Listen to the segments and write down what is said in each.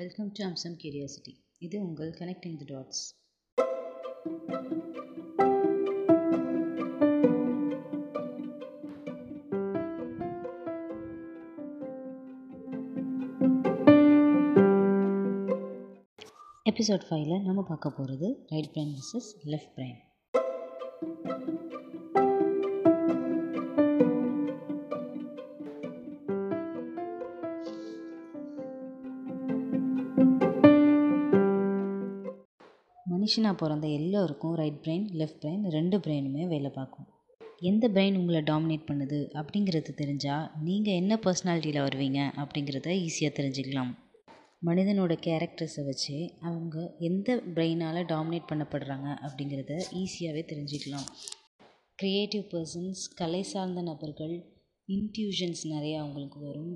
Welcome to அம்சம் curiosity இது உங்கள் கனெக்டிங் தி டாட்ஸ் எபிசோட் ஃபைவ்ல நம்ம பார்க்க போகிறது right brain misses left brain மனுஷனாக பிறந்த எல்லோருக்கும் ரைட் பிரெயின் லெஃப்ட் பிரெயின் ரெண்டு பிரெயினுமே வேலை பார்க்கும். எந்த பிரெயின் உங்களை டாமினேட் பண்ணுது அப்படிங்கிறது தெரிஞ்சால் நீங்கள் என்ன பர்சனாலிட்டியில் வருவீங்க அப்படிங்கிறத ஈஸியாக தெரிஞ்சுக்கலாம். மனிதனோட கேரக்டர்ஸை வச்சு அவங்க எந்த பிரெயினால் டாமினேட் பண்ணப்படுறாங்க அப்படிங்கிறத ஈஸியாகவே தெரிஞ்சுக்கலாம். க்ரியேட்டிவ் பர்சன்ஸ் கலை சார்ந்த நபர்கள் இன்ட்யூஷன்ஸ் நிறையா அவங்களுக்கு வரும்.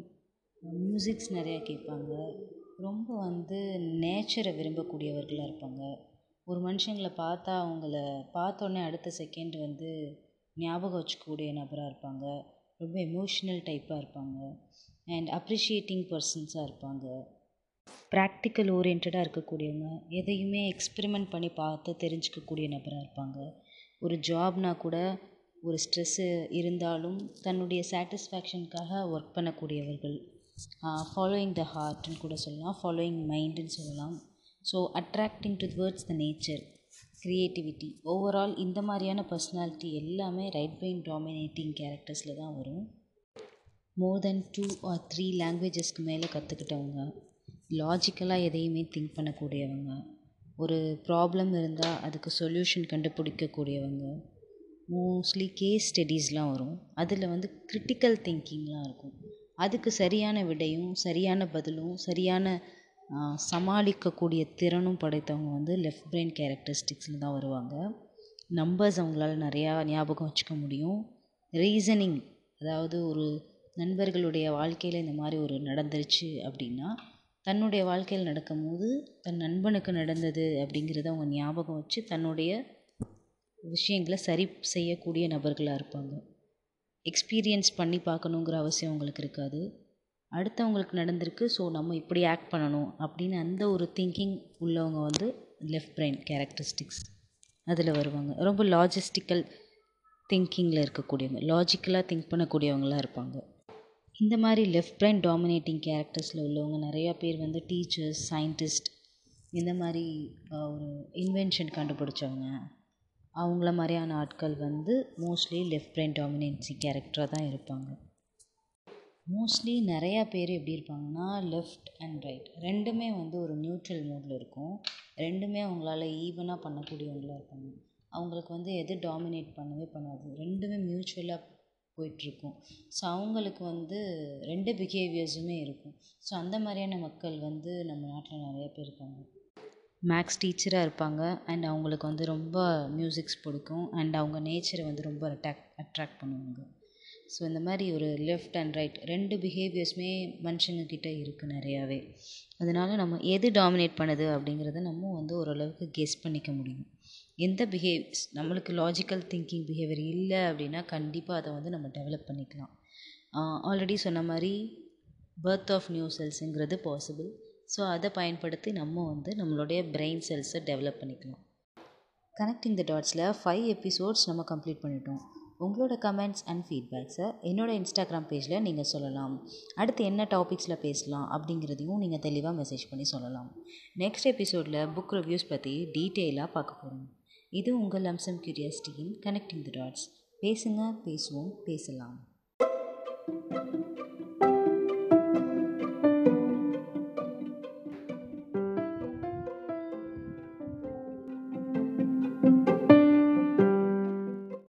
மியூசிக்ஸ் நிறையா கேட்பாங்க. ரொம்ப வந்து நேச்சரை விரும்பக்கூடியவர்களாக இருப்பாங்க. ஒரு மனுஷங்களை பார்த்தா அவங்கள பார்த்தோன்னே அடுத்த செகண்ட் வந்து ஞாபகம் வச்சுக்கக்கூடிய நபராக இருப்பாங்க. ரொம்ப எமோஷ்னல் டைப்பாக இருப்பாங்க. அண்ட் அப்ரிஷியேட்டிங் பர்சன்ஸாக இருப்பாங்க. ப்ராக்டிக்கல் ஓரியன்டாக இருக்கக்கூடியவங்க எதையுமே எக்ஸ்பெரிமெண்ட் பண்ணி பார்த்து தெரிஞ்சுக்கக்கூடிய நபராக இருப்பாங்க. ஒரு ஜாப்னால் கூட ஒரு ஸ்ட்ரெஸ்ஸு இருந்தாலும் தன்னுடைய சாட்டிஸ்ஃபேக்ஷனுக்காக ஒர்க் பண்ணக்கூடியவர்கள். ஃபாலோயிங் த ஹார்ட்னு கூட சொல்லலாம். ஃபாலோயிங் மைண்டுன்னு சொல்லலாம். So attracting towards the nature creativity overall இந்த மாதிரியான பர்சனாலிட்டி எல்லாமே ரைட் பிரெயின் டாமினேட்டிங் கேரக்டர்ஸில் தான் வரும். More then two or three லாங்குவேஜஸ்க்கு மேலே கற்றுக்கிட்டவங்க லாஜிக்கலாக எதையுமே திங்க் பண்ணக்கூடியவங்க ஒரு ப்ராப்ளம் இருந்தால் அதுக்கு சொல்யூஷன் கண்டுபிடிக்கக்கூடியவங்க மோஸ்ட்லி கேஸ் ஸ்டடீஸ்லாம் வரும். அதில் வந்து கிரிட்டிக்கல் திங்கிங்லாம் இருக்கும். அதுக்கு சரியான விடையும் சரியான பதிலும் சரியான சமாளிக்கக்கூடிய திறனும் படைத்தவங்க வந்து லெஃப்ட் பிரெயின் கேரக்டரிஸ்டிக்ஸில் தான் வருவாங்க. நம்பர்ஸ் அவங்களால நிறையா ஞாபகம் வச்சுக்க முடியும். ரீசனிங் அதாவது ஒரு நண்பர்களுடைய வாழ்க்கையில் இந்த மாதிரி ஒரு நடந்துருச்சு அப்படின்னா தன்னுடைய வாழ்க்கையில் நடக்கும்போது தன் நண்பனுக்கு நடந்தது அப்படிங்கிறத அவங்க ஞாபகம் வச்சு தன்னுடைய விஷயங்களை சரி செய்யக்கூடிய நபர்களாக இருப்பாங்க. எக்ஸ்பீரியன்ஸ் பண்ணி பார்க்கணுங்கிற அவசியம் அவங்களுக்கு இருக்காது. அடுத்தவங்களுக்கு நடந்திருக்கு ஸோ நம்ம இப்படி ஆக்ட் பண்ணணும் அப்படின்னு அந்த ஒரு திங்கிங் உள்ளவங்க வந்து லெஃப்ட் பிரெயின் கேரக்டரிஸ்டிக்ஸ் அதில் வருவாங்க. ரொம்ப லாஜிஸ்டிக்கல் திங்கிங்கில் இருக்கக்கூடியவங்க லாஜிக்கலாக திங்க் பண்ணக்கூடியவங்களாக இருப்பாங்க. இந்த மாதிரி லெஃப்ட் பிரெயின் டாமினேட்டிங் கேரக்டர்ஸில் உள்ளவங்க நிறையா பேர் வந்து டீச்சர்ஸ் சயின்டிஸ்ட் இந்த மாதிரி ஒரு இன்வென்ஷன் கண்டுபிடிச்சவங்க. அவங்கள மாதிரியான ஆட்கள் வந்து மோஸ்ட்லி லெஃப்ட் பிரெயின் டாமினன்சி கேரக்டராக தான் இருப்பாங்க. மோஸ்ட்லி நிறையா பேர் எப்படி இருப்பாங்கன்னா லெஃப்ட் அண்ட் ரைட் ரெண்டுமே வந்து ஒரு நியூட்ரல் மூடில் இருக்கும். ரெண்டுமே அவங்களால ஈவனாக பண்ணக்கூடியவங்களாக இருப்பாங்க. அவங்களுக்கு வந்து எது டாமினேட் பண்ணவே பண்ணாது. ரெண்டுமே மியூச்சுவலாக போயிட்டுருக்கும் ஸோ அவங்களுக்கு வந்து ரெண்டு பிஹேவியர்ஸுமே இருக்கும். ஸோ அந்த மாதிரியான மக்கள் வந்து நம்ம நாட்டில் நிறைய பேர் இருக்காங்க. மேக்ஸ் டீச்சராக இருப்பாங்க. அண்ட் அவங்களுக்கு வந்து ரொம்ப மியூசிக்ஸ் பிடிக்கும். அண்ட் அவங்க நேச்சரை வந்து ரொம்ப அட்டாக் அட்ராக்ட் பண்ணுவாங்க. ஸோ இந்த மாதிரி ஒரு லெஃப்ட் அண்ட் ரைட் ரெண்டு பிஹேவியர்ஸுமே மனுஷங்கக்கிட்ட இருக்குது நிறையாவே. அதனால் நம்ம எது டாமினேட் பண்ணுது அப்படிங்கிறத நம்ம வந்து ஓரளவுக்கு கெஸ் பண்ணிக்க முடியும். எந்த பிஹேவ்ஸ் நம்மளுக்கு லாஜிக்கல் திங்கிங் பிஹேவியர் இல்லை அப்படின்னா கண்டிப்பாக அதை வந்து நம்ம டெவலப் பண்ணிக்கலாம். ஆல்ரெடி சொன்ன மாதிரி பர்த் ஆஃப் நியூ செல்ஸுங்கிறது பாசிபிள் ஸோ அதை பயன்படுத்தி நம்ம வந்து நம்மளுடைய பிரெயின் செல்ஸை டெவலப் பண்ணிக்கலாம். கனெக்டிங் த டாட்ஸில் ஃபைவ் எபிசோட்ஸ் நம்ம கம்ப்ளீட் பண்ணிட்டோம். உங்களோட கமெண்ட்ஸ் அண்ட் ஃபீட்பேக்ஸை என்னோடய இன்ஸ்டாகிராம் பேஜில் நீங்கள் சொல்லலாம். அடுத்து என்ன டாபிக்ஸில் பேசலாம் அப்படிங்கிறதையும் நீங்கள் தெளிவாக மெசேஜ் பண்ணி சொல்லலாம். நெக்ஸ்ட் எபிசோடில் புக் ரிவ்யூஸ் பற்றி டீட்டெயிலாக பார்க்க போகிறோம் இது உங்கள் லம்சம் கியூரியாசிட்டியின் கனெக்டிங் தி டாட்ஸ் பேசுங்க பேசுவோம் பேசலாம்.